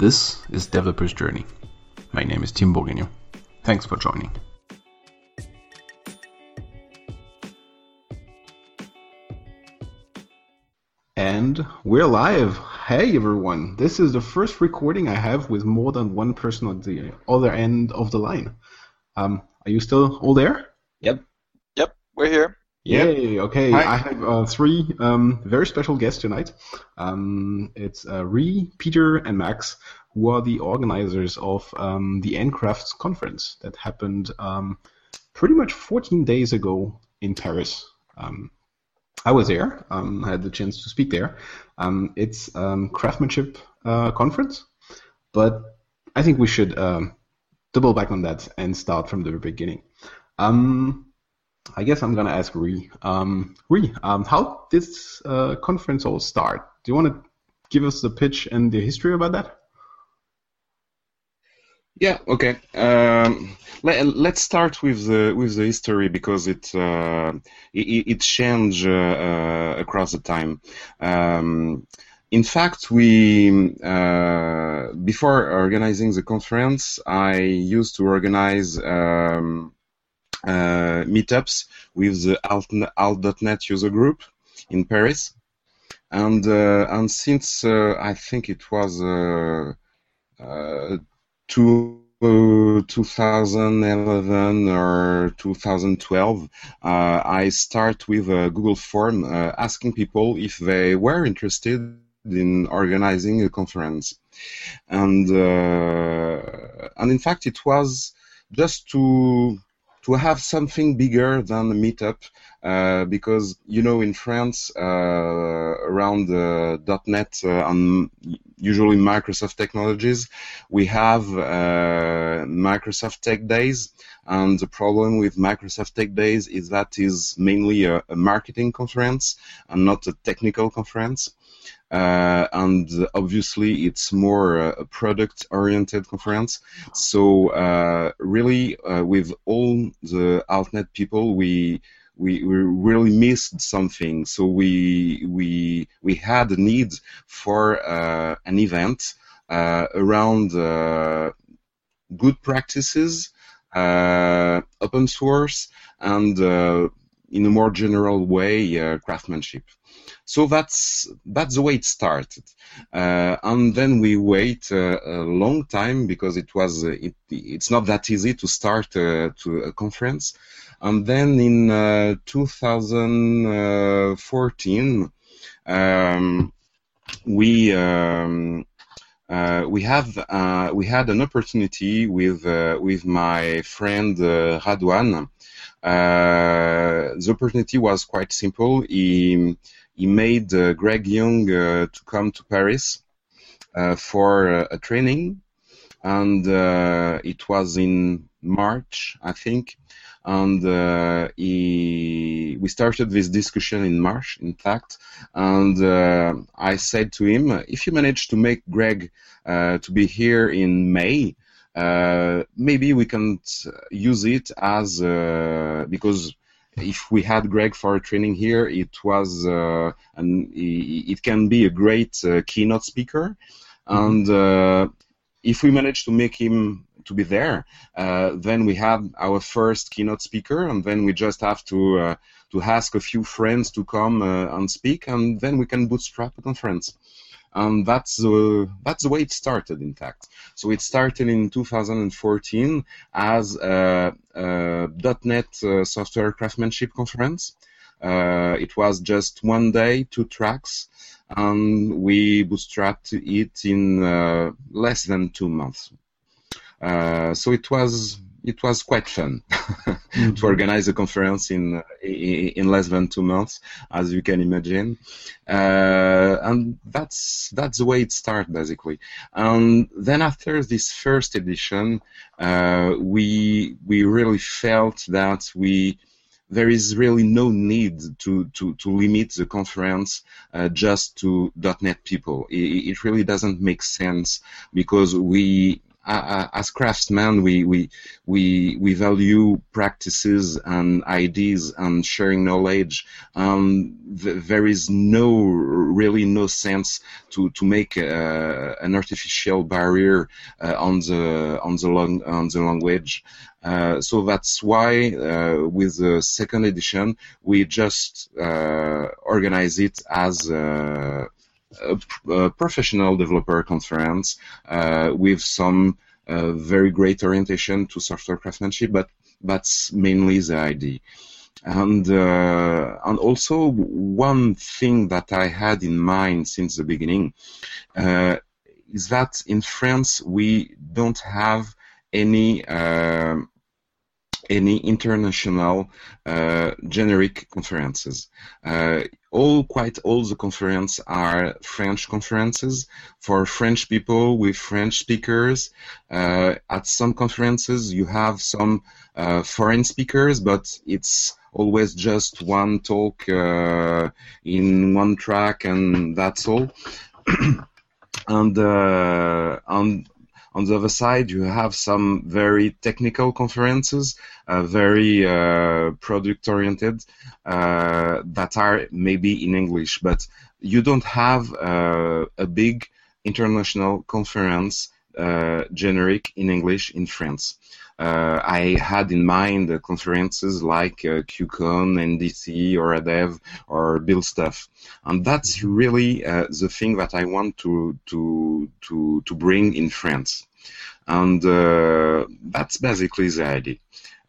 This is Developer's Journey. My name is Tim Bourguignon. Thanks for joining. And we're live. Hey everyone, this is the first recording I have with more than one person at the other end of the line. Um, are you still all there? Yep. Yep, we're here. Yay! Okay, Hi. I have uh, three um, very special guests tonight. Um, it's uh, Ree, Peter, and Max, who are the organizers of um, the Ncrafts conference that happened um, pretty much 14 days ago in Paris. Um, I was there. Um, I had the chance to speak there. Um, it's um, craftsmanship uh, conference, but I think we should double back on that and start from the beginning. Um, I guess I'm gonna ask Ree. Um, Ree, um, how did this uh, conference all start? Do you want to give us the pitch and the history about that? Yeah. Okay. Um, let, let's start with the with the history because it uh, it, it changed uh, uh, across the time. Um, in fact, we uh, before organizing the conference, I used to organize um, meetups with the Alt, Alt.NET user group in Paris, and uh, and since uh, I think it was. Uh, uh, uh, 2011 or 2012, uh, I start with a Google form uh, asking people if they were interested in organizing a conference, and uh, and in fact it was just to to have something bigger than a meetup uh, because you know in France uh, around uh, .NET uh, and usually Microsoft technologies we have uh, Microsoft Tech Days. And the problem with Microsoft Tech Days is that is mainly a, a marketing conference and not a technical conference uh, and obviously it's more uh, a product oriented conference. So uh, really uh, with all the altnet people we we, we really missed something. So we we we had a need for uh, an event around good practices open source and in a more general way craftsmanship so that's that's the way it started, uh, and then we wait uh, a long time because it was uh, it, it's not that easy to start uh, to a conference, and then in uh, 2014 um, we. Um, uh, we have uh, we had an opportunity with uh, with my friend Radwan. The opportunity was quite simple. He he made uh, Greg Young uh, to come to Paris uh, for uh, a training, and it was in March, I think. And he, we started this discussion in March, in fact. And I said to him, if you manage to make Greg to be here in May, uh, maybe we can use it as uh, because if we had Greg for a training here, it was uh, and it can be a great uh, keynote speaker, and uh, if we manage to make him to be there, uh, then we have our first keynote speaker, and then we just have to uh, to ask a few friends to come uh, and speak, and then we can bootstrap a conference. And that's the that's the way it started, in fact. So it started in 2014 as a, a .NET uh, Software Craftsmanship Conference. Uh, it was just one day, two tracks, and we bootstrapped it in uh, less than two months. Uh, so it was it was quite fun to organize a conference in in in less than two months, as you can imagine, uh, and that's that's the way it started basically. And then after this first edition, uh, we we really felt that we there is really no need to, to, to limit the conference uh, just to .NET people. It, it really doesn't make sense because we as craftsmen, we, we we we value practices and ideas and sharing knowledge. Um, th- there is no really no sense to to make uh, an artificial barrier uh, on the on the long on the language. Uh, so that's why uh, with the second edition we just uh, organize it as a, professional developer conference uh, with some uh, very great orientation to software craftsmanship, but that's mainly the idea. And uh, and also one thing that I had in mind since the beginning is that in France we don't have any uh, any international uh, generic conferences. All quite all the conferences are French conferences for French people with French speakers. Uh, at some conferences, you have some uh, foreign speakers, but it's always just one talk uh, in one track, and that's all. and uh, and on the other side, you have some very technical conferences, uh, very uh, product oriented, uh, that are maybe in English, but you don't have uh, a big international conference uh, generic in English in France. Uh, I had in mind conferences like uh, QCon, NDC, or ADEV, or Build Stuff, and that's really uh, the thing that I want to to to to bring in France, and uh, that's basically the idea.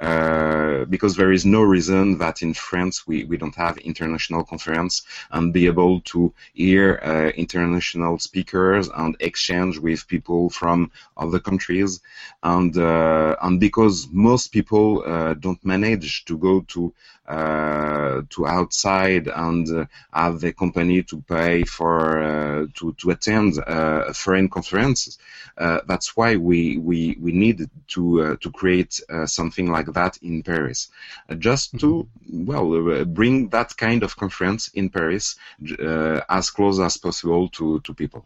Uh, because there is no reason that in France we, we don't have international conference and be able to hear uh, international speakers and exchange with people from other countries. And uh, and because most people uh, don't manage to go to to outside and uh, have the company to pay for uh, to to attend uh, a foreign conferences. that's why we we we need to to create something like that in Paris, just to mm-hmm. well bring that kind of conference in Paris as close as possible to to people.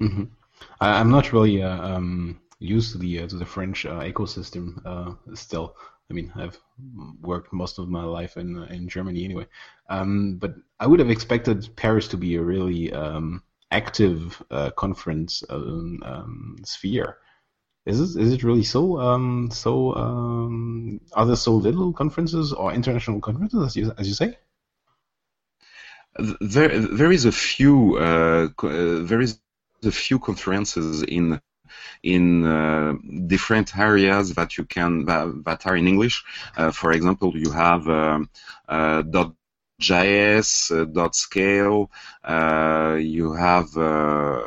Mm-hmm. I, am not really um, used to the to the French ecosystem still. I mean, I've worked most of my life in in Germany anyway. Um, but I would have expected Paris to be a really um, active uh, conference um, um sphere. Is it is it really so? Um, so um, are there so little conferences or international conferences as you as you say? There there is a few uh, uh there is a few conferences in in uh, different areas that you can that, that are in English. Uh, for example, you have um, uh, dot JS, uh, scale. Uh, you have uh,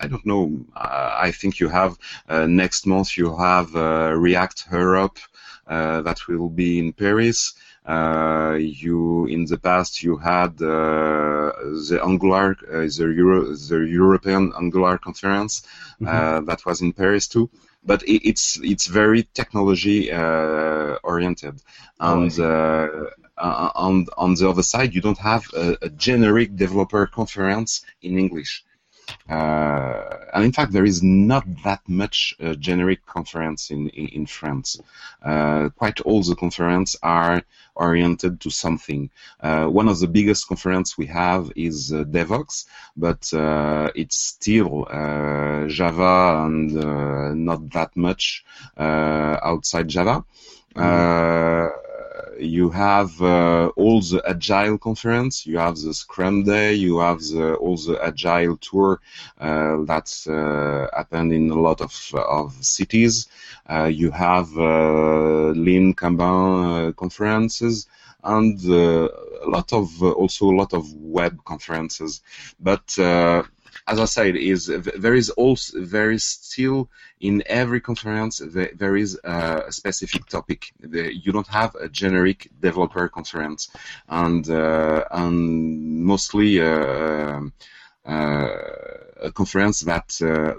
I don't know. I think you have next month. You have React Europe that will be in Paris. Uh, you in the past you had uh, the Angular, uh, the, Euro, the European Angular conference mm-hmm. that was in Paris too. But it's it's very technology uh, oriented. And uh, on on the other side you don't have a, a generic developer conference in English uh, and in fact, there is not that much uh, generic conference in in, in France. Uh, quite all the conferences are oriented to something. Uh, one of the biggest conferences we have is uh, Devoxx, but uh, it's still Java and not that much outside Java. Mm-hmm you have uh, all the agile conference, you have the Scrum Day, you have the, all the agile tour uh, that's uh, happened in a lot of of cities. Uh, you have uh, Lean Kanban uh, conferences and a lot of also a lot of web conferences, but as I said, is there is also there is still in every conference there is a specific topic. You don't have a generic developer conference, and uh, and mostly uh, uh, a conference that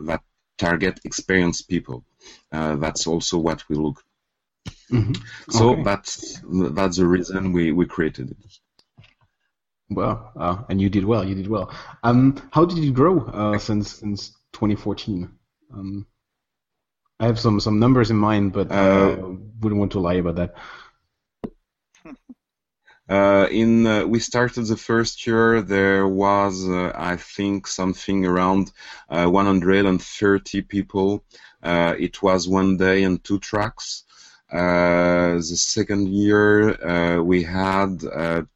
that target experienced people. that's also what we look. Mm-hmm. So okay. that's that's the reason we, we created it. Well, uh, and you did well. You did well. Um, how did you grow uh, since since 2014? Um, I have some some numbers in mind, but uh, wouldn't want to lie about that. Uh, in uh, we started the first year, there was uh, I think something around uh, 130 people. Uh, it was one day and two tracks. Uh, the second year we had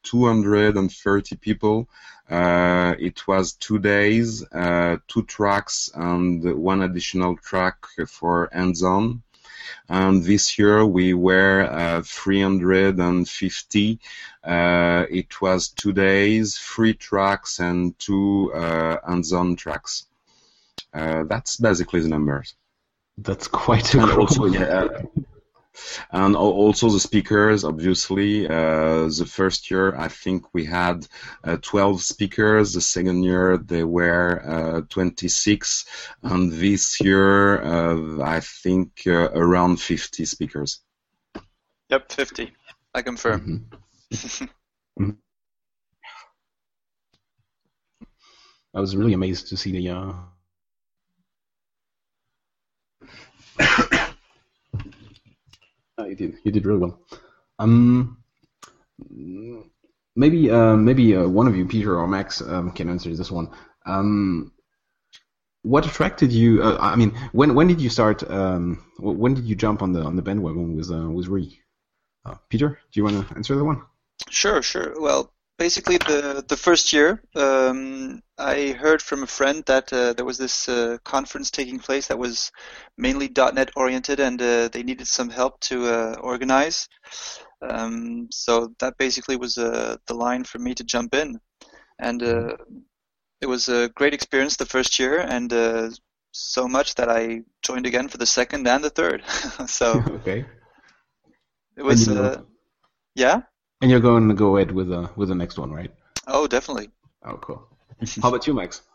230 people. it was two days, two tracks, and one additional track for hands-on. And this year we were uh, 350. Uh, it was two days, three tracks, and two uh, hands-on tracks. Uh, that's basically the numbers. That's quite a and also, yeah, and also the speakers obviously uh, the first year i think we had uh, 12 speakers. The second year they were uh, 26 and this year uh, i think uh, around 50 speakers. Yep 50 i confirm. Mm-hmm. mm-hmm. i was really amazed to see the uh, Uh, you did. You did really well. Um, maybe uh, maybe uh, one of you, Peter or Max, um, can answer this one. Um, what attracted you? Uh, I mean, when when did you start? Um, when did you jump on the on the bandwagon with uh, with Re? Uh, Peter, do you want to answer that one? Sure, sure. Well, basically the the first year, um, I heard from a friend that uh, there was this uh, conference taking place that was mainly .NET oriented, and uh, they needed some help to uh, organize. Um, so that basically was uh, the line for me to jump in, and uh, it was a great experience the first year, and so much that I joined again for the second and the third. so okay, it was yeah. And you're going to go ahead with the with the next one, right? Oh, definitely. Oh, cool. How about you, Max?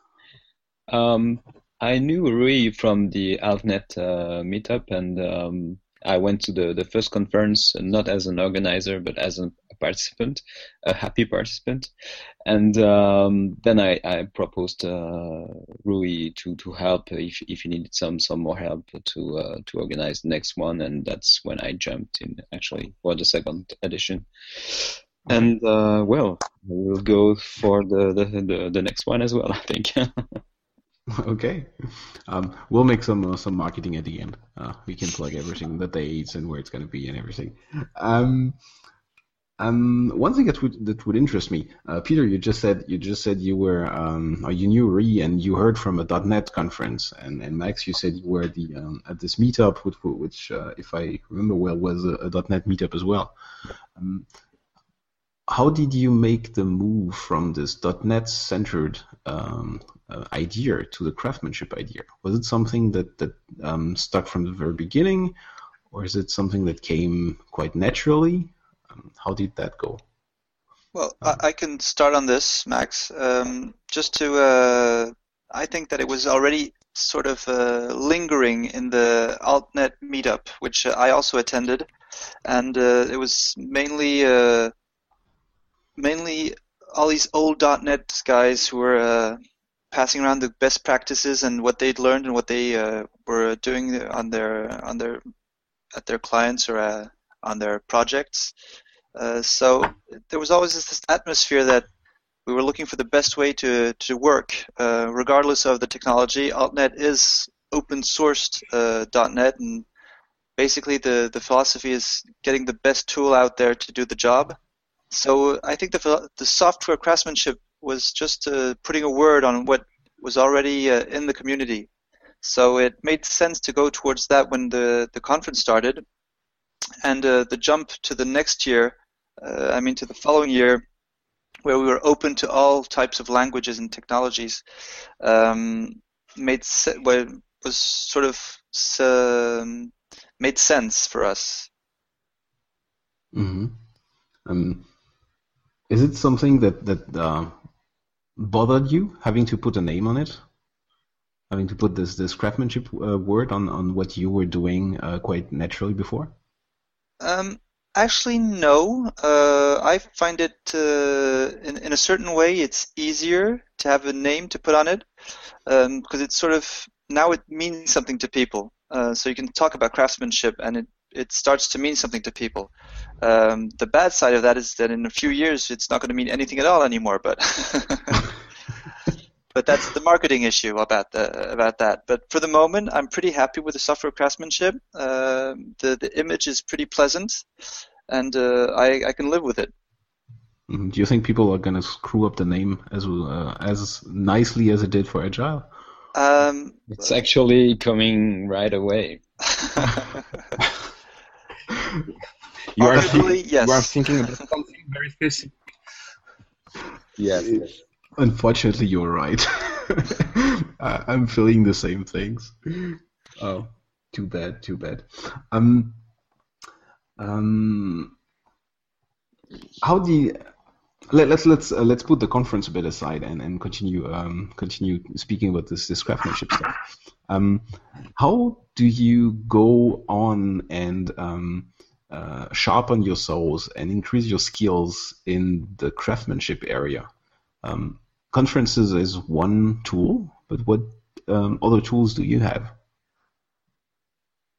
Um, I knew Rui from the AltNet uh, meetup, and um, I went to the, the first conference not as an organizer, but as a participant, a happy participant. And um, then I, I proposed uh, Rui to, to help if, if he needed some, some more help to uh, to organize the next one, and that's when I jumped in actually for the second edition. And uh, well, we'll go for the, the, the, the next one as well, I think. okay, um, we'll make some uh, some marketing at the end. Uh, we can plug everything, the dates and where it's going to be and everything. Um, um, one thing that would that would interest me, uh, Peter, you just said you just said you were um, or you knew Re and you heard from a .NET conference, and, and Max, you said you were the um, at this meetup, which, which uh, if I remember well, was a, a .NET meetup as well. Um, how did you make the move from this .NET centered um, uh, idea to the craftsmanship idea? Was it something that that um, stuck from the very beginning, or is it something that came quite naturally? Um, how did that go? Well, I, I, can start on this, Max. Um, just to, uh, I think that it was already sort of uh, lingering in the AltNet meetup, which I also attended, and uh, it was mainly uh, mainly all these old .NET guys who were uh, passing around the best practices and what they'd learned and what they uh, were doing on their on their at their clients or uh, on their projects. Uh, so there was always this atmosphere that we were looking for the best way to to work, uh, regardless of the technology. AltNet is open sourced uh, .NET, and basically the the philosophy is getting the best tool out there to do the job. So I think the the software craftsmanship was just uh, putting a word on what was already uh, in the community. So it made sense to go towards that when the, the conference started. And uh, the jump to the next year, uh, I mean to the following year, where we were open to all types of languages and technologies, um, made se- well, was sort of um, made sense for us. Mm-hmm. Um, is it something that that uh, bothered you having to put a name on it? Having to put this this craftsmanship uh, word on on what you were doing uh, quite naturally before? Um, actually, no. Uh, I find it uh, in in a certain way it's easier to have a name to put on it because um, it sort of now it means something to people. Uh, so you can talk about craftsmanship, and it it starts to mean something to people. Um, the bad side of that is that in a few years it's not going to mean anything at all anymore. But but that's the marketing issue about the, about that. But for the moment, I'm pretty happy with the software craftsmanship. Uh, the the image is pretty pleasant, and uh, I I can live with it. Mm-hmm. Do you think people are going to screw up the name as uh, as nicely as it did for Agile? Um, it's actually coming right away. you, are Arguably, yes. you are thinking about something very specific. Yes. Unfortunately, you're right. I- I'm feeling the same things. Oh, too bad, too bad. Um, um, how do you, let, let's let's uh, let's put the conference a bit aside and, and continue um, continue speaking about this this craftsmanship stuff. Um, how do you go on and um, uh, sharpen your souls and increase your skills in the craftsmanship area? Um, conferences is one tool, but what um, other tools do you have?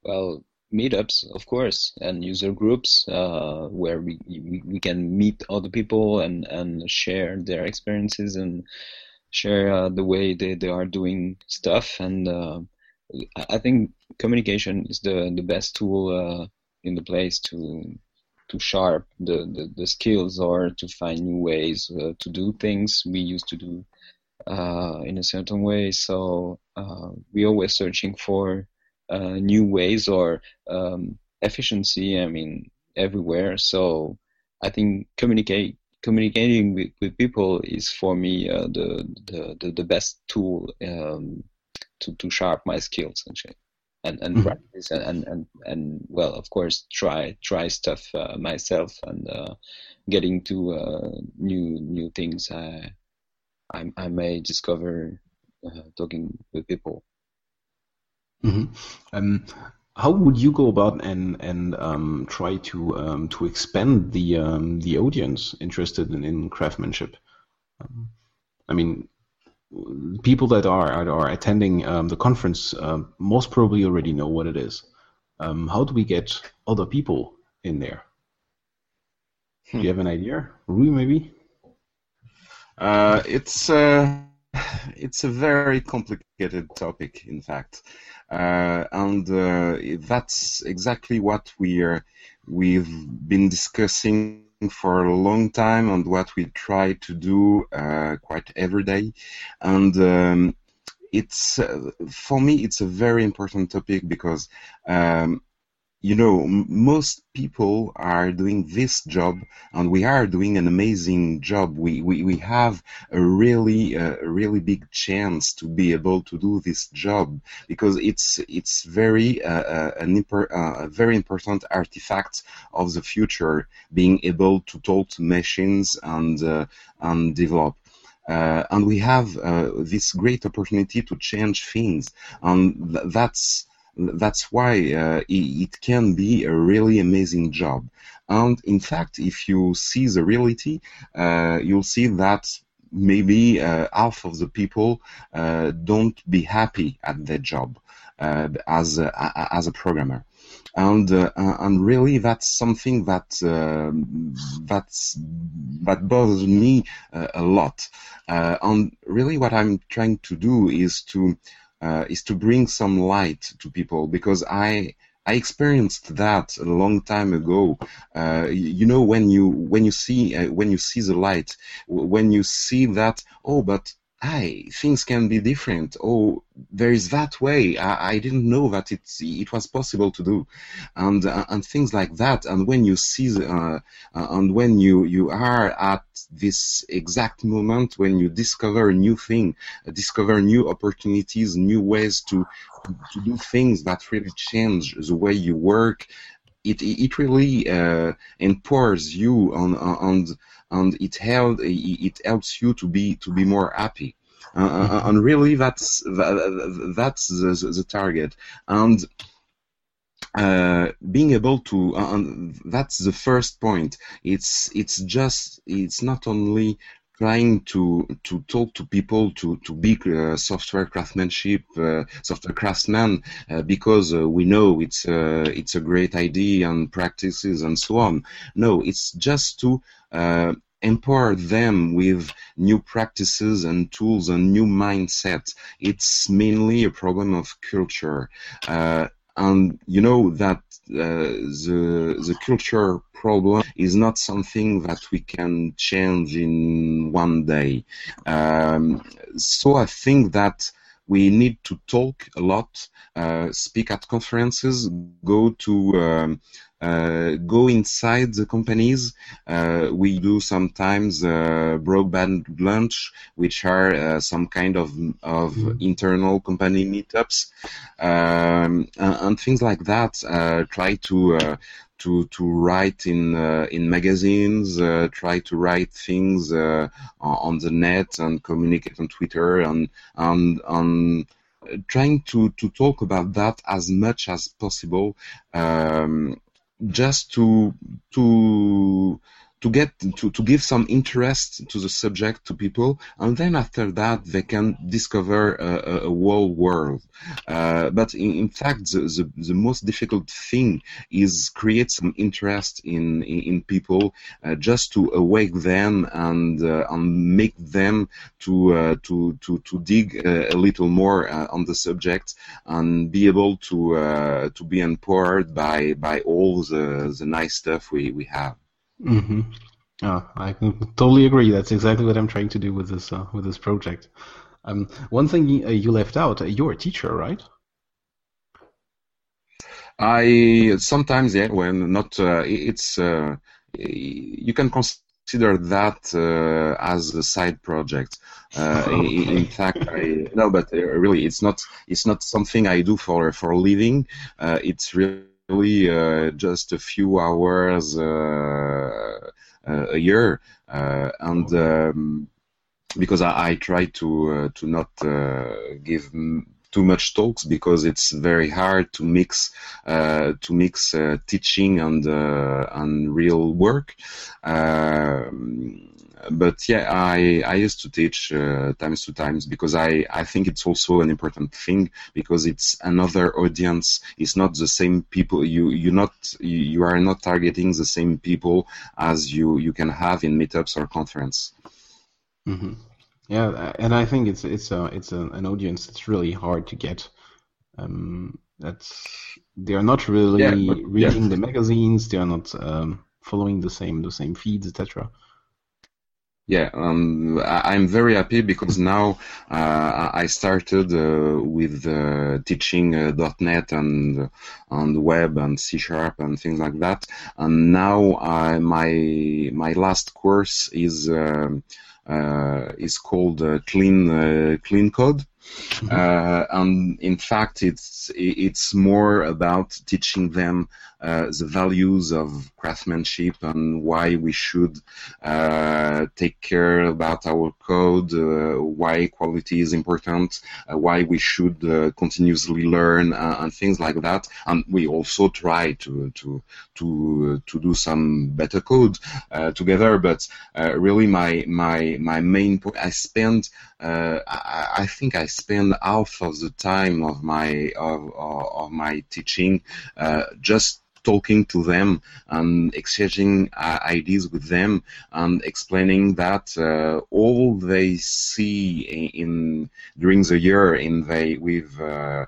Well, meetups, of course, and user groups uh, where we, we can meet other people and and share their experiences and share uh, the way they, they are doing stuff. And uh, I think communication is the the best tool uh, in the place to to sharp the, the, the skills or to find new ways uh, to do things we used to do uh, in a certain way. So we're always searching for uh, new ways or um, efficiency. I mean, everywhere. So I think communicate communicating with, with people is for me uh, the, the, the the best tool um, to to sharp my skills and and and Mhm. practice and, and and and well, of course, try try stuff uh, myself and uh, getting to uh, new new things I I, I may discover uh, talking with people. hmm Um, how would you go about and and um, try to um, to expand the um, the audience interested in, in craftsmanship? Um, I mean, people that are are, attending um, the conference um, most probably already know what it is. Um, how do we get other people in there? Do you have an idea, Rui? Maybe. Uh, it's uh, it's a very complicated topic, in fact, uh, and uh, that's exactly what we are we've been discussing for a long time, and what we try to do uh, quite every day, and. Um, it's uh, for me it's a very important topic because um, you know most people are doing this job and we are doing an amazing job. We we, we have a really uh, a really big chance to be able to do this job because it's it's very uh, uh, an imper- uh, a very important artifact of the future being able to talk to machines and uh, and develop. Uh, and we have this great opportunity to change things. And th- that's that's why uh, it, can be a really amazing job. And in fact, if you see the reality, uh, you'll see that maybe uh, half of the people uh, don't be happy at their job uh, as a, as a programmer. And uh, and really, that's something that um that's that bothers me uh, a lot. Uh, and really, what I'm trying to do is to uh, is to bring some light to people because I I experienced that a long time ago. Uh, you, know when you when you see uh, when you see the light, when you see that oh but hey things can be different. Oh there is that way. I, I didn't know that it it was possible to do, and uh, and things like that. And when you see the, uh, uh, and when you you are at this exact moment when you discover a new thing, uh, discover new opportunities, new ways to to do things that really change the way you work. It it really uh, empowers you on on on and it it helps you to be to be more happy. Uh, and really, that's that's the, the, target. And uh, being able to uh, that's the first point it's it's just it's not only trying to to talk to people to to be uh, software craftsmanship uh, software craftsman uh, because uh, we know it's uh, it's a great idea and practices and so on no it's just to uh, empower them with new practices and tools and new mindset it's mainly a problem of culture and you know that uh, the the culture problem is not something that we can change in one day. Um, so I think that we need to talk a lot, uh, speak at conferences, go to um, uh, go inside the companies. Uh, we do sometimes uh, brown bag lunch, which are uh, some kind of of mm-hmm. internal company meetups um, and, and, things like that. Uh, try to uh, to to write in uh, in magazines, uh, try to write things uh, on the net and communicate on Twitter and and on trying to to talk about that as much as possible. Um, just to to to get to, to give some interest to the subject to people and then after that they can discover a, a whole world. Uh, but in, in fact the, the, the, most difficult thing is create some interest in in, in people uh, just to awake them and uh, and make them to uh, to to to dig uh, a little more uh, on the subject and be able to to be empowered by by all the the nice stuff we we have Mm-hmm. Oh, I totally agree. That's exactly what I'm trying to do with this uh, with this project. Um, one thing you, uh, you left out, uh, you're a teacher, right? I sometimes, yeah, when not, uh, it's uh, you can consider that uh, as a side project. okay. in, in, fact, I no, but really, it's not. It's not something I do for for a living. it's really really uh, just a few hours uh, uh, a year, and um, because I, I, try to to not give too much talks because it's very hard to mix uh, to mix uh, teaching and uh, and real work. Um, but yeah, I, I used to teach uh, times to times because I, I think it's also an important thing because it's another audience. It's not the same people. You you not you, are not targeting the same people as you you can have in meetups or conference. Mm-hmm. Yeah, and I think it's it's a it's a, an audience that's really hard to get. Um, that's they are not really yeah, but, reading yeah. the magazines. They are not um, following the same the same feeds, etc. Yeah, um, I, am very happy because now uh, I started uh, with uh, teaching uh, .NET and on the web and C Sharp and things like that, and now my my last course is um, is called uh, Clean Clean Code. Uh, and in fact, it's it's more about teaching them uh, the values of craftsmanship and why we should uh, take care about our code, uh, why quality is important, uh, why we should uh, continuously learn, and things like that. And we also try to to to to do some better code together. But really, my my my main point, I spend I, I think I spend half of the time of my of, of my teaching uh, just talking to them and exchanging uh, ideas with them and explaining that uh, all they see in, in, during the year in they with uh,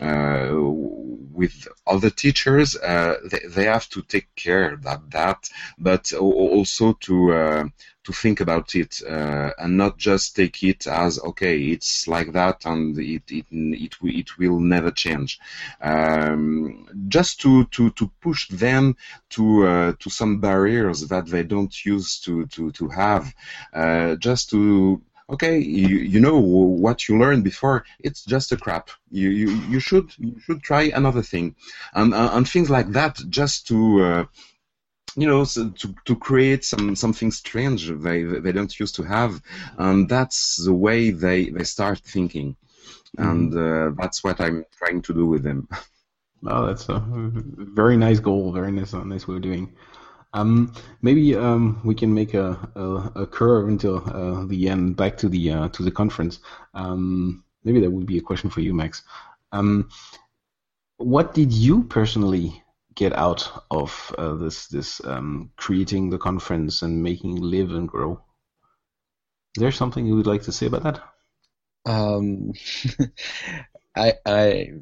uh, with other teachers, uh, they, they have to take care of that, but also to to think about it uh, and not just take it as okay, it's like that and it it it, it will never change. Um, just to, to, to push them to uh, to some barriers that they don't use to to to have, uh, just to okay, you, you know what you learned before, it's just a crap. You, you, you should you should try another thing, and and things like that, just to uh, you know so to to create some something strange they they don't used to have, and that's the way they they start thinking, mm-hmm. and uh, that's what I'm trying to do with them. Oh, that's a very nice goal. Very nice, nice way of doing. Um, maybe um, we can make a, a, a curve until uh, the end, back to the uh, to the conference. Um, maybe that would be a question for you, Max. Um, what did you personally get out of uh, this this um, creating the conference and making live and grow? Is there something you would like to say about that? Um, I I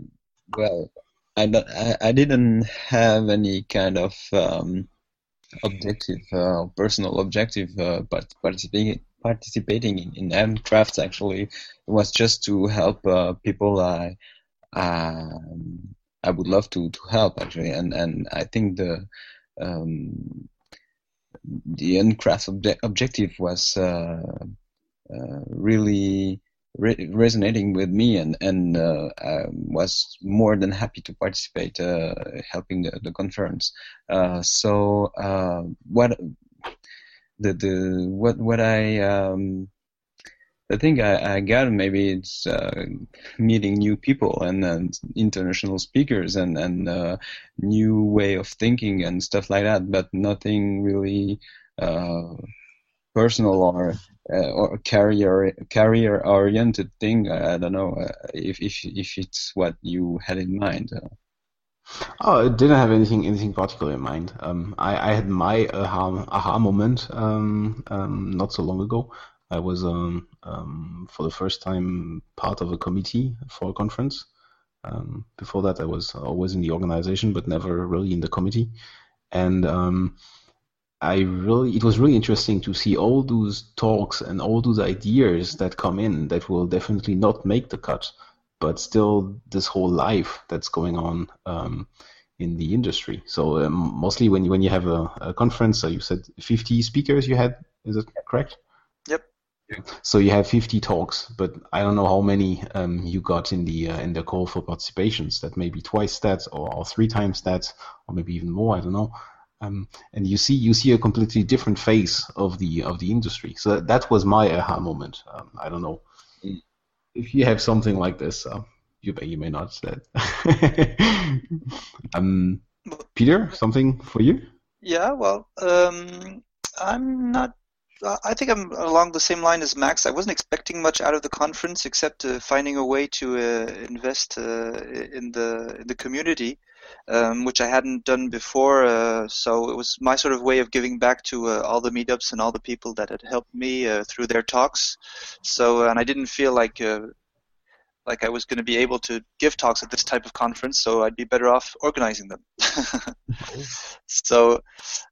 well I, I I didn't have any kind of um, objective, uh, personal objective, uh, but participating participating in, in NCrafts actually it was just to help uh, people I um, I would love to, to help actually, and and I think the um, the NCraft obje- objective was uh, uh, really re- resonating with me, and and uh, I was more than happy to participate, uh, helping the, the conference. Uh, so uh, what the the what what I um, the thing I, I got maybe it's uh, meeting new people and, and international speakers and and uh, new way of thinking and stuff like that, but nothing really uh, personal or uh, or career career oriented thing. I, I don't know uh, if if if it's what you had in mind. Oh, I didn't have anything anything particular in mind. Um, I, I had my aha, aha moment um, um, not so long ago. I was um, um, for the first time part of a committee for a conference. Um, before that, I was always in the organization, but never really in the committee. And um, I really, it was really interesting to see all those talks and all those ideas that come in that will definitely not make the cut, but still this whole life that's going on um, in the industry. So um, mostly when you, when you have a, a conference, so you said 50 speakers you had, is that correct? So you have 50 talks, but I don't know how many um, you got in the uh, in the call for participations. That may be twice that, or, or three times that, or maybe even more. I don't know. Um, and you see you see a completely different face of the of the industry. So that, that was my aha moment. Um, I don't know if you have something like this. Uh, you may you may not. um, Peter, something for you? Yeah, well, um, I'm not I think I'm along the same line as Max. I wasn't expecting much out of the conference except uh, finding a way to uh, invest uh, in the in the community, um, which I hadn't done before. Uh, so it was my sort of way of giving back to uh, all the meetups and all the people that had helped me uh, through their talks. So and I didn't feel like like I was going to be able to give talks at this type of conference, so I'd be better off organizing them. so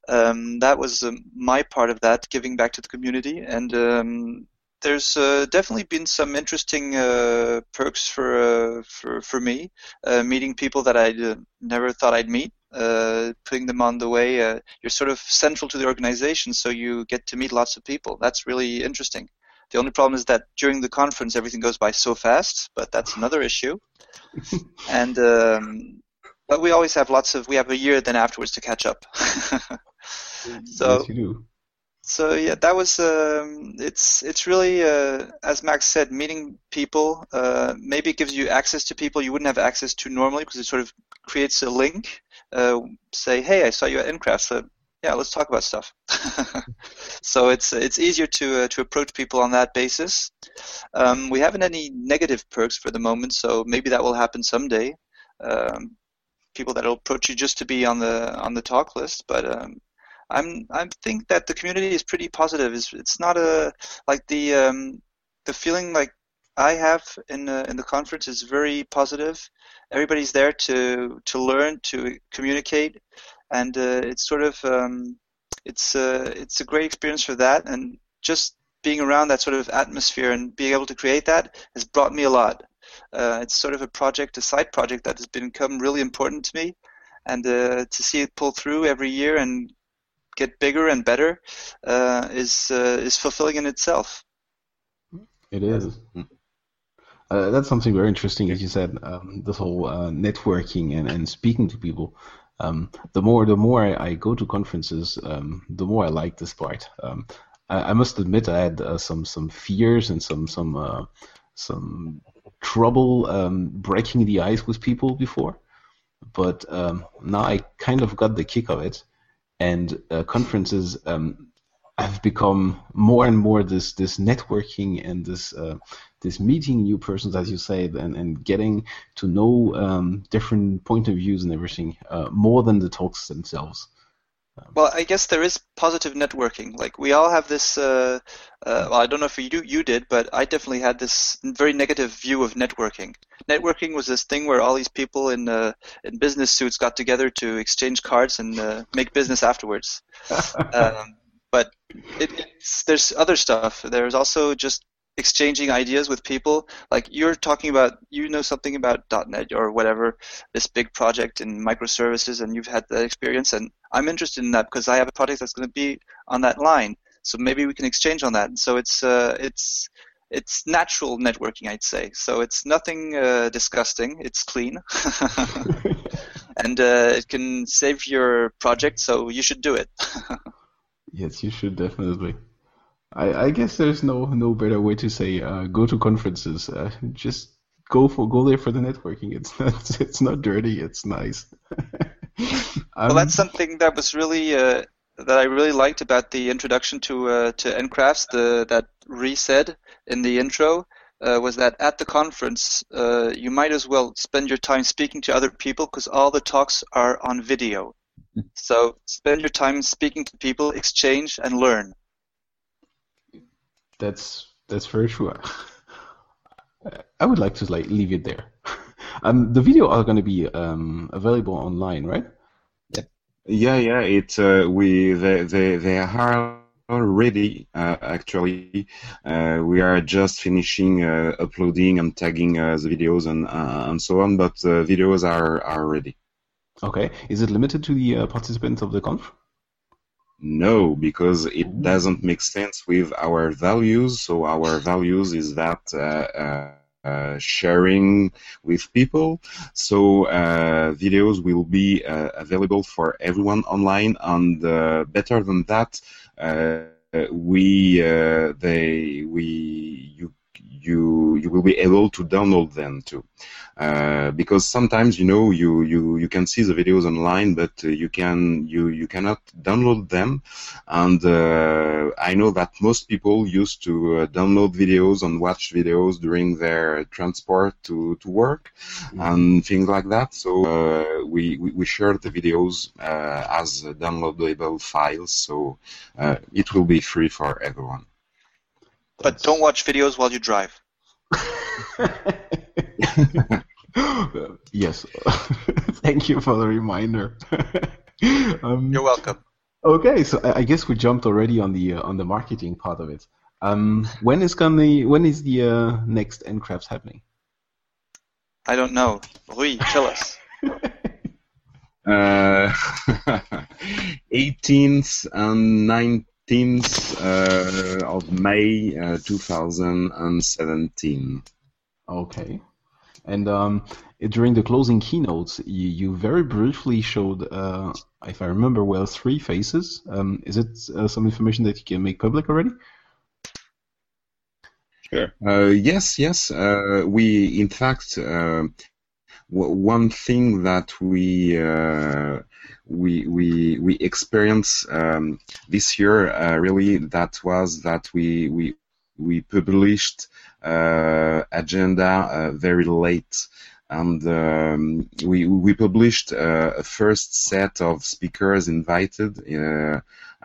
um, that was um, my part of that, giving back to the community. And um, there's uh, definitely been some interesting uh, perks for uh, for for me, uh, meeting people that I uh, never thought I'd meet. Uh, putting them on the way, you're sort of central to the organization, so you get to meet lots of people. That's really interesting. The only problem is that during the conference, everything goes by so fast, but that's another issue. and um, but we always have lots of we have a year then afterwards to catch up. so yes, so yeah, that was um, it's it's really uh, as Max said, meeting people. Uh, maybe it gives you access to people you wouldn't have access to normally because it sort of creates a link. Uh, say, hey, I saw you at Ncraft. So yeah, let's talk about stuff. so it's it's easier to uh, to approach people on that basis. Um, we haven't any negative perks for the moment, so maybe that will happen someday. Um, people that will approach you just to be on the on the talk list, but um, I'm I think that the community is pretty positive. It's it's not a like the um, the feeling like I have in the, in the conference is very positive. Everybody's there to to learn, to communicate, and uh, it's sort of um, it's uh, it's a great experience for that. And just being around that sort of atmosphere and being able to create that has brought me a lot. Uh, it's sort of a project, a side project that has become really important to me, and uh, to see it pull through every year and get bigger and better uh, is uh, is fulfilling in itself. It is. Uh, that's something very interesting, as you said. Um, this whole uh, networking and, and speaking to people. Um, the more the more I, go to conferences, um, the more I like this part. Um, I, I, must admit, I had uh, some some fears and some some uh, some trouble um, breaking the ice with people before, but um, now I kind of got the kick of it, and uh, conferences um, have become more and more this this networking and this uh, this meeting new persons, as you say, and, and getting to know um, different point of views and everything uh, more than the talks themselves. Well, I guess there is positive networking. Like we all have this. Uh, uh, well, I don't know if you do, you did, but I definitely had this very negative view of networking. Networking was this thing where all these people in uh, in business suits got together to exchange cards and uh, make business afterwards. um, but it, there's other stuff. There's also just exchanging ideas with people. Like you're talking about, you know something about .NET or whatever, this big project in microservices, and you've had that experience. And I'm interested in that because I have a project that's going to be on that line. So maybe we can exchange on that. So it's uh, it's it's natural networking, I'd say. So it's nothing uh, disgusting. It's clean, and uh, it can save your project. So you should do it. yes, you should definitely. I, I guess there's no no better way to say uh, go to conferences. Uh, just go for go there for the networking. It's not it's not dirty. It's nice. um, well, that's something that was really uh, that I really liked about the introduction to uh, to NCrafts. The that Re said in the intro uh, was that at the conference uh, you might as well spend your time speaking to other people because all the talks are on video. so spend your time speaking to people, exchange, and learn. That's that's very true. I would like to like leave it there. um, the video are going to be um, available online, right? Yep. Yeah, yeah. It uh, we they they they are already uh, actually. Uh, we are just finishing uh, uploading and tagging uh, the videos and uh, and so on, but the videos are are ready. Okay. Is it limited to the participants of the conf? No, because it doesn't make sense with our values. So our values is that uh, uh, uh sharing with people. So uh, videos will be uh, available for everyone online, and uh, better than that, we they we you you you will be able to download them too. Uh, because sometimes you know you, you, you can see the videos online, but uh, you can you, you cannot download them. And uh, I know that most people used to uh, download videos and watch videos during their transport to, to work mm-hmm. and things like that. So uh, we, we, we share the videos as downloadable files, so it will be free for everyone. But don't watch videos while you drive. yes. Thank you for the reminder. um, You're welcome. Okay, so I guess we jumped already on the uh, on the marketing part of it. Um, when is gonna when is the uh, next NCrafts happening? I don't know. Rui, tell us. uh, 18th and 19th uh, of May uh, 2017. Okay. And um, during the closing keynotes, you, you very briefly showed, uh, if I remember well, three faces. Um, is it uh, some information that you can make public already? Sure. Uh, yes, yes. Uh, we, in fact, uh, one thing that we uh, we we we experienced um, this year really that was that we we we published uh, agenda uh, very late and um, we we published uh, a first set of speakers invited.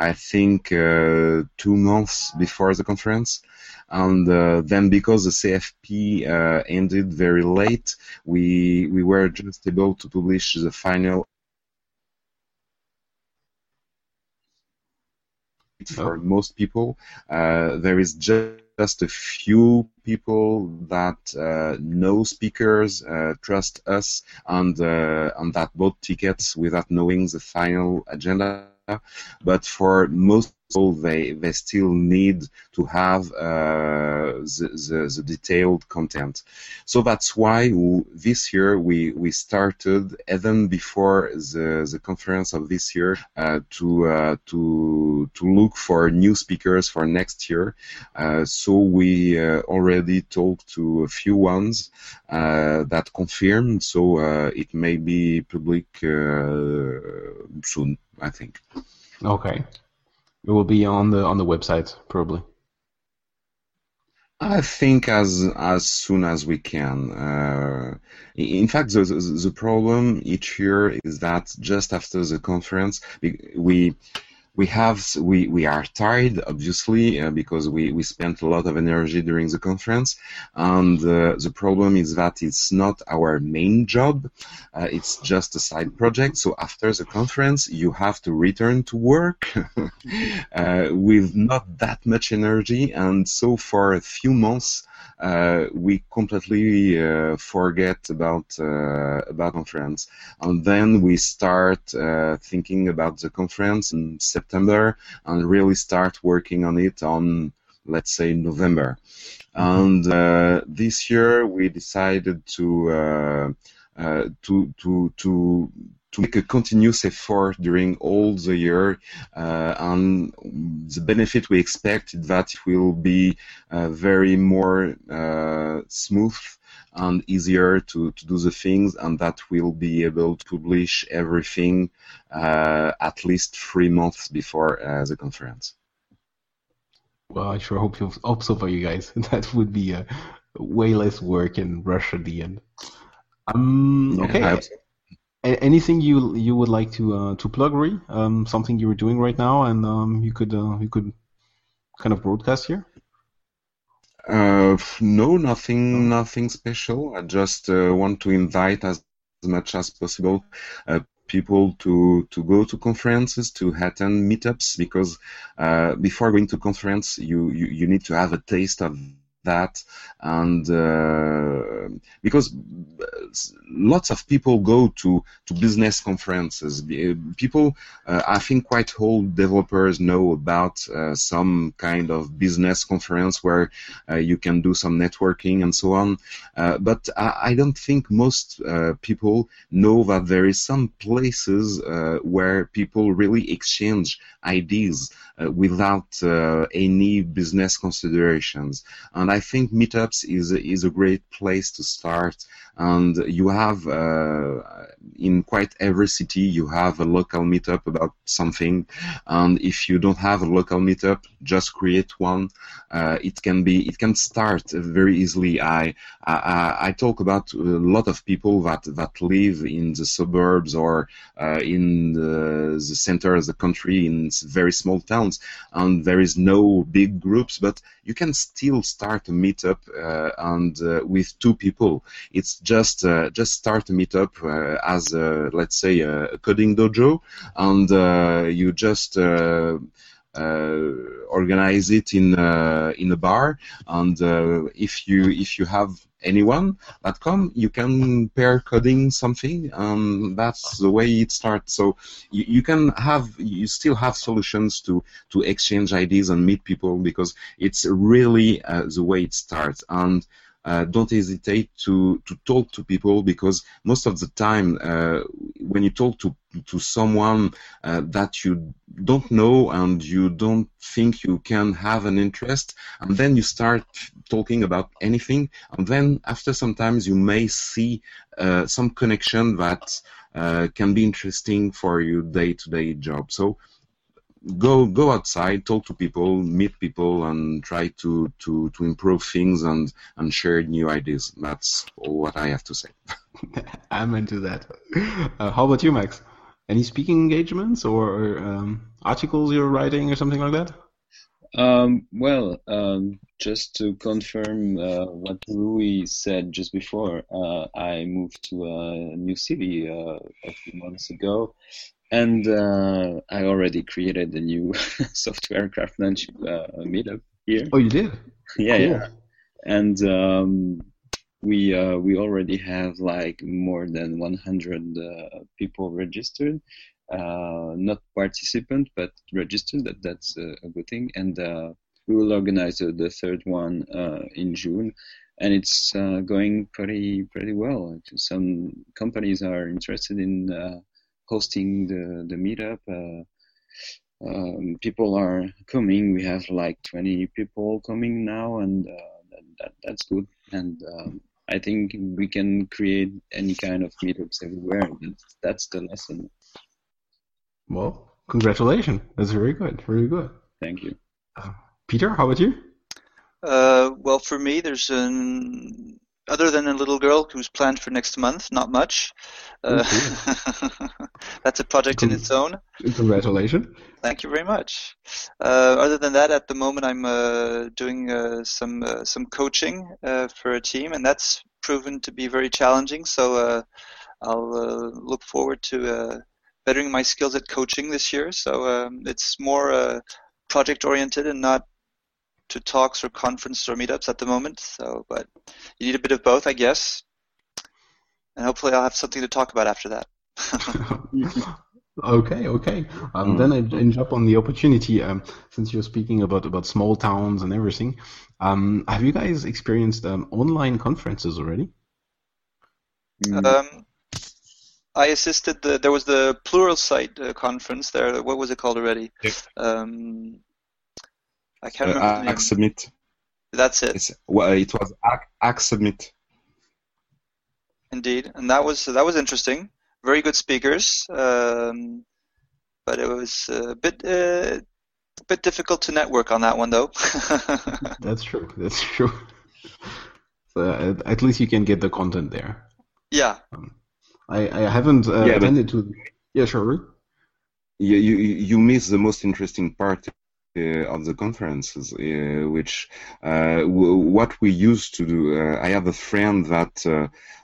Uh, I think uh, two months before the conference, and uh, then because the CFP ended very late, we we were just able to publish the final. For oh. most people, there is just just a few people that uh, know speakers, uh, trust us, and uh, and that bought tickets without knowing the final agenda. But for most people, they they still need to have uh, the, the, the detailed content. So that's why this year we we started even before the the conference of this year uh, to uh, to to look for new speakers for next year. So we already talked to a few ones that confirmed. So it may be public soon, I think. Okay. It will be on the on the website probably. I think as as soon as we can. Uh, in fact, the, the, the problem each year is that just after the conference, we we have we, we are tired obviously uh, because we, we spent a lot of energy during the conference. And uh, the problem is that it's not our main job. Uh, it's just a side project. So after the conference you have to return to work uh, with not that much energy. And so for a few months uh, we completely uh, forget about uh, about conference, and then we start uh, thinking about the conference in September and really start working on it on let's say November. And uh, this year we decided to to to to to make a continuous effort during all the year, uh, and the benefit we expect is that it will be uh, very more uh, smooth and easier to, to do the things, and that we'll be able to publish everything uh, at least three months before uh, the conference. Well, I sure hope, you, hope so for you guys. That would be a way less work and rush at the end. Um, okay. Yeah, anything you you would like to uh, to plug, Rui? Um, something you were doing right now, and um, you could uh, you could kind of broadcast here. Uh, no, nothing, nothing special. I just uh, want to invite as much as possible uh, people to to go to conferences, to attend meetups, because uh, before going to conference, you, you you need to have a taste of that. And uh, because lots of people go to, to business conferences. People uh, i think quite old developers know about uh, some kind of business conference where uh, you can do some networking and so on. Uh, but I, I, don't think most uh, people know that there is some places where people really exchange ideas without any business considerations. And I think meetups is is a great place to start. And you have uh, in quite every city you have a local meetup about something. And if you don't have a local meetup, just create one. Uh, it can be it can start very easily. I, I I talk about a lot of people that that live in the suburbs or uh, in the, the center of the country in very small towns, and there is no big groups, but you can still start a meetup uh, and uh, with two people. It's just uh, just start a meetup uh, as a, let's say a coding dojo, and uh, you just uh, organize it in in a bar. And if you if you have anyone you can pair coding something, and that's the way it starts. So you, you can have, you still have solutions to to exchange ideas and meet people because it's really uh, the way it starts. And uh, don't hesitate to, to talk to people because most of the time uh, when you talk to to someone uh, that you don't know and you don't think you can have an interest and then you start talking about anything and then after sometimes you may see uh, some connection that uh, can be interesting for your day-to-day job. So go go outside, talk to people, meet people, and try to to to improve things and and share new ideas. That's all what I have to say. I'm into that. Uh, how about you, Max? Any speaking engagements or um, articles you're writing or something like that? Um, well, um, just to confirm uh, what Louis said just before, uh, I moved to a new city uh, a few months ago, and uh, I already created a new software craftsmanship uh, meetup here. Oh, you did? yeah, cool. yeah. And um, we uh, we already have like more than 100 uh, people registered. Uh, not participant, but registered. That that's a, a good thing. And uh, we will organize the third one in June and it's uh, going pretty pretty well. Some companies are interested in uh, hosting the the meetup. Uh, um, people are coming. We have like 20 people coming now, and uh, that, that's good. And um, I think we can create any kind of meetups everywhere. That's, that's the lesson. Well, Congratulations. That's very good. Very good. Thank you. Peter, how about you? Uh, well, for me, there's an other than a little girl who's planned for next month, not much. Uh, that's a project in its own. Congratulations. Thank you very much. Uh, other than that, at the moment, I'm uh, doing uh, some uh, some coaching uh, for a team, and that's proven to be very challenging. So I'll look forward to bettering my skills at coaching this year. So um, it's more project oriented and not to talks or conferences or meetups at the moment. So, but you need a bit of both, I guess. And hopefully, I'll have something to talk about after that. okay, okay. Um, mm. Then I jump on the opportunity. Um, since you're speaking about about small towns and everything, um, have you guys experienced um, online conferences already? Mm. Um, I assisted the. There was the Pluralsight uh, conference there. What was it called already? Yep. Um, I can't uh, remember. Uh, Submit. That's it. It's, well, it was Submit. Indeed, and that was that was interesting. Very good speakers, um, but it was a bit uh, a bit difficult to network on that one, though. That's true. That's true. So at least you can get the content there. Yeah. Um, I I haven't uh, yeah, attended to. Yeah, sure. You you you miss the most interesting part uh, of the conferences, uh, which uh, what we used to do. I have a friend that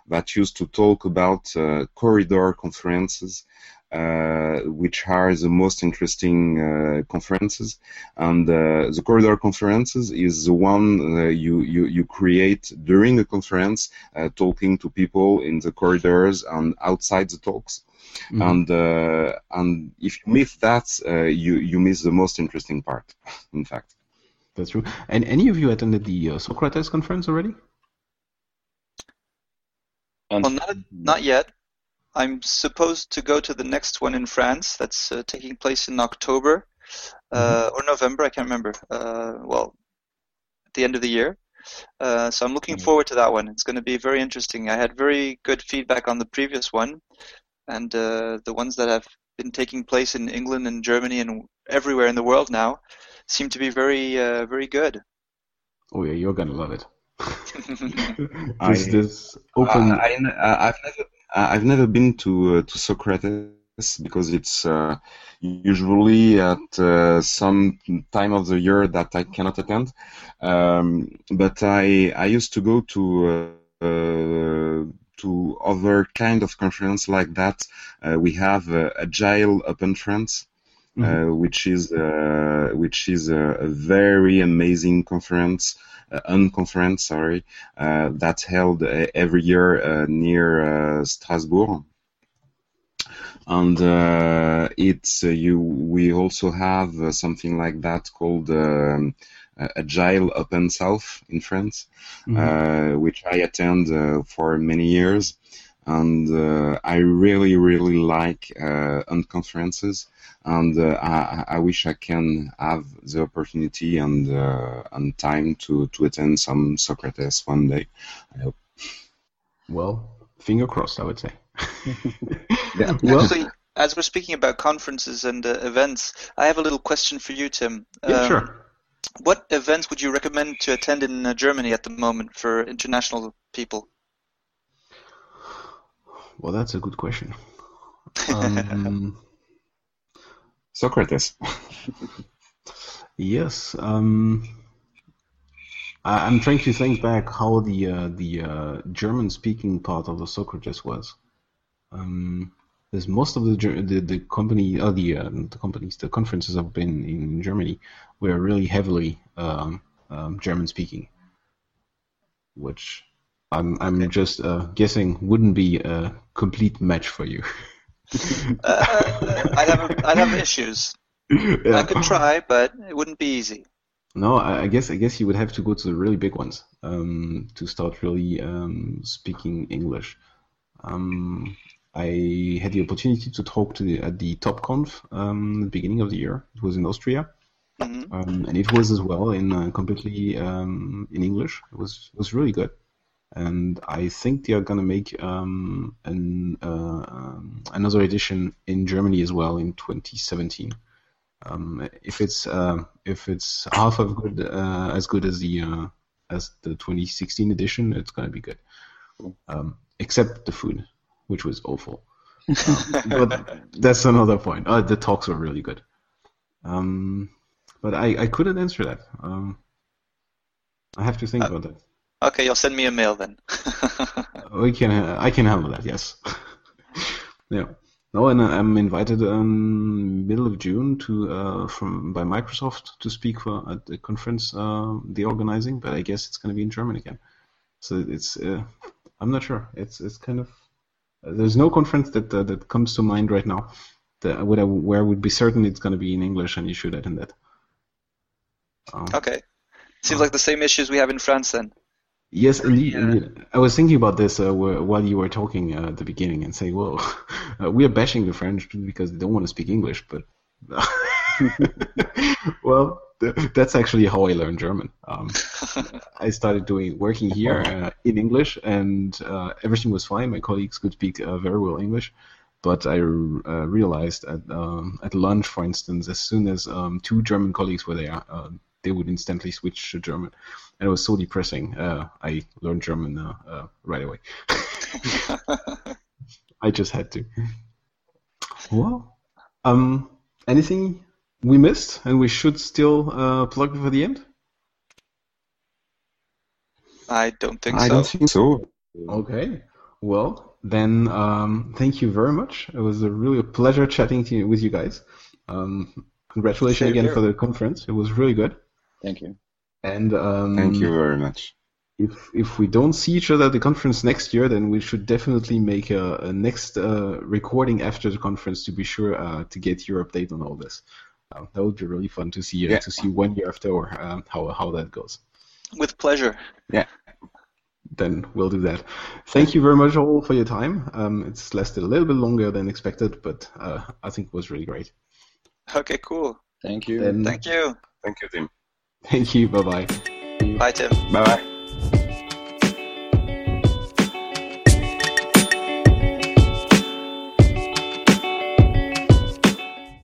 that used to talk about corridor conferences. Uh, which are the most interesting uh, conferences. And uh, the corridor conferences is the one you, you, you create during a conference, talking to people in the corridors and outside the talks. Mm-hmm. And uh, and if you miss that, uh, you you miss the most interesting part. In fact, that's true. And any of you attended the uh, Socrates conference already? well, not not yet. I'm supposed to go to the next one in France. That's uh, taking place in October uh, mm-hmm. or November. I can't remember. Uh, well, at the end of the year. Uh, so I'm looking mm-hmm. forward to that one. It's going to be very interesting. I had very good feedback on the previous one, and uh, the ones that have been taking place in England and Germany and everywhere in the world now seem to be very uh, very good. Oh yeah, you're gonna love it. I, this open. I, have never I've never been to uh, to Socrates because it's uh, usually at uh, some time of the year that I cannot attend. Um, but I I used to go to uh, to other kind of conference like that. Uh, we have uh, Agile Open France, uh, mm-hmm. uh, which is uh, which is a, a, very amazing conference, uh, unconference, sorry, that's held every year near Strasbourg. And it's you. We also have something like that called. Um, uh, Agile Open South in France, mm-hmm. Uh, which I attend uh, for many years. And I really, really like unconferences, and I, I, wish I can have the opportunity and and time to, to attend some Socrates one day. I hope. Well, finger crossed, I would say. yeah. Well, Actually, as we're speaking about conferences and uh, events, I have a little question for you, Tim. Yeah, um, sure. What events would you recommend to attend in uh, Germany at the moment for international people? Well, that's a good question. Um, Socrates. yes. Um, I, am trying to think back how the uh, the uh, German-speaking part of the Socrates was. Um, there's most of the the, the company, uh, the uh, the companies, the conferences I've been in Germany were really heavily um, um, German speaking, which I'm I'm okay. just uh, guessing wouldn't be a complete match for you. uh, I'd have I'd have issues. Yeah. I could try, but it wouldn't be easy. No, I guess I guess you would have to go to the really big ones um, to start really um, speaking English. Um, I had the opportunity to talk to the, at the TopConf um, the beginning of the year. It was in Austria, mm-hmm. um, and it was as well in uh, completely um, in English. It was was really good. And I think they are gonna make um, an uh, um, another edition in Germany as well in 2017. Um, if it's uh, if it's half of good uh, as good as the uh, as the 2016 edition, it's gonna be good. Um, except the food, which was awful. Um, but that's another point. Uh, the talks were really good. Um, but I, I couldn't answer that. Um, I have to think Uh, about that. Okay, you'll send me a mail then. We can I can handle that. Yes. yeah. No, and I'm invited um, middle of June to uh, from by Microsoft to speak for at the conference uh, they're organizing, but I guess it's going to be in German again. So it's uh, I'm not sure. It's it's kind of there's no conference that uh, that comes to mind right now that would I, where I would be certain it's going to be in English and you should attend that. Um, okay. Seems like the same issues we have in France then. Yes, indeed, Yeah. indeed. I was thinking about this uh, while you were talking uh, at the beginning and saying, well, uh, we are bashing the French because they don't want to speak English, but. well, th- that's actually how I learned German. Um, I started doing working here uh, in English, and uh, everything was fine. My colleagues could speak uh, very well English, but I uh, realized at um, at lunch, for instance, as soon as um, two German colleagues were there, uh, they would instantly switch to German, and it was so depressing. Uh, I learned German uh, uh, right away. I just had to. Well, um, anything we missed and we should still uh, plug for the end? I don't think I so. I don't think so. Okay. Well, then, um, thank you very much. It was a really a pleasure chatting to you, with you guys. Um, congratulations Same again here. for the conference. It was really good. Thank you. And um, Thank you very much. if if we don't see each other at the conference next year, then we should definitely make a, a next uh, recording after the conference to be sure uh, to get your update on all this. Uh, that would be really fun to see uh, Yeah. to see one year after or um, how how that goes. With pleasure. Yeah. Then we'll do that. Thank you very much all for your time. Um, it's lasted a little bit longer than expected, but uh, I think it was really great. Okay, cool. Thank you. Then Thank you. Thank you, Tim. Thank you. Bye bye. Bye, Tim. Bye bye.